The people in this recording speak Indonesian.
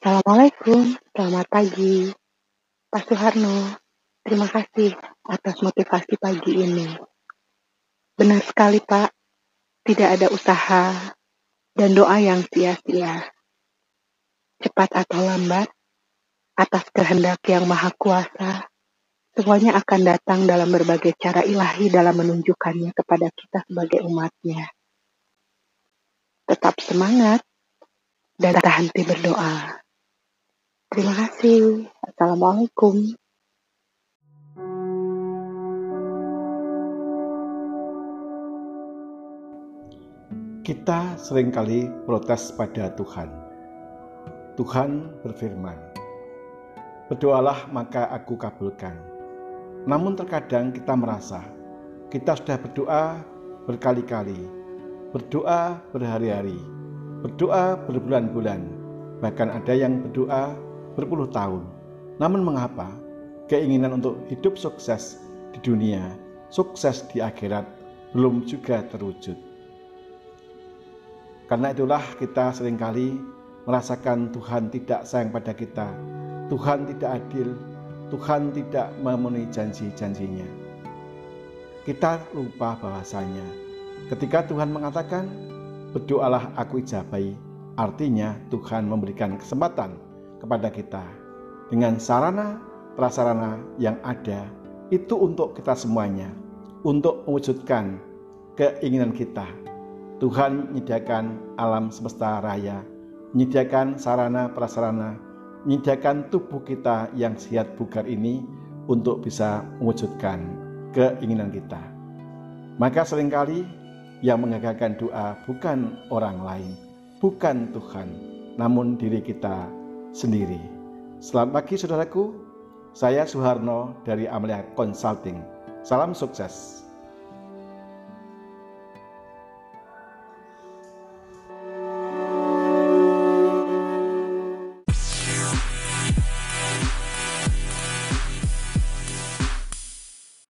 Assalamualaikum, selamat pagi. Pak Suharno, terima kasih atas motivasi pagi ini. Benar sekali Pak, tidak ada usaha dan doa yang sia-sia. Cepat atau lambat, atas kehendak yang maha kuasa, semuanya akan datang dalam berbagai cara ilahi dalam menunjukkannya kepada kita sebagai umatnya. Tetap semangat dan tak henti berdoa. Terima kasih. Assalamualaikum. Kita sering kali protes pada Tuhan. Tuhan berfirman, "Berdoalah, maka Aku kabulkan." Namun, terkadang kita merasa kita sudah berdoa berkali-kali, berdoa berhari-hari, berdoa berbulan-bulan, bahkan ada yang berdoa berpuluh tahun. Namun mengapa keinginan untuk hidup sukses di dunia, sukses di akhirat belum juga terwujud? Karena itulah kita sering kali merasakan Tuhan tidak sayang pada kita, Tuhan tidak adil, Tuhan tidak memenuhi janji-janjinya. Kita lupa bahwasanya ketika Tuhan mengatakan, berdoalah aku ijabai, artinya Tuhan memberikan kesempatan kepada kita dengan sarana prasarana yang ada itu untuk kita semuanya untuk mewujudkan keinginan kita. Tuhan menyediakan alam semesta raya, menyediakan sarana prasarana, menyediakan tubuh kita yang sehat bugar ini untuk bisa mewujudkan keinginan kita. Maka sering kali yang mengagalkan doa bukan orang lain, bukan Tuhan, namun diri kita sendiri. Selamat pagi saudaraku, saya Suharno dari Amelia Consulting. Salam sukses.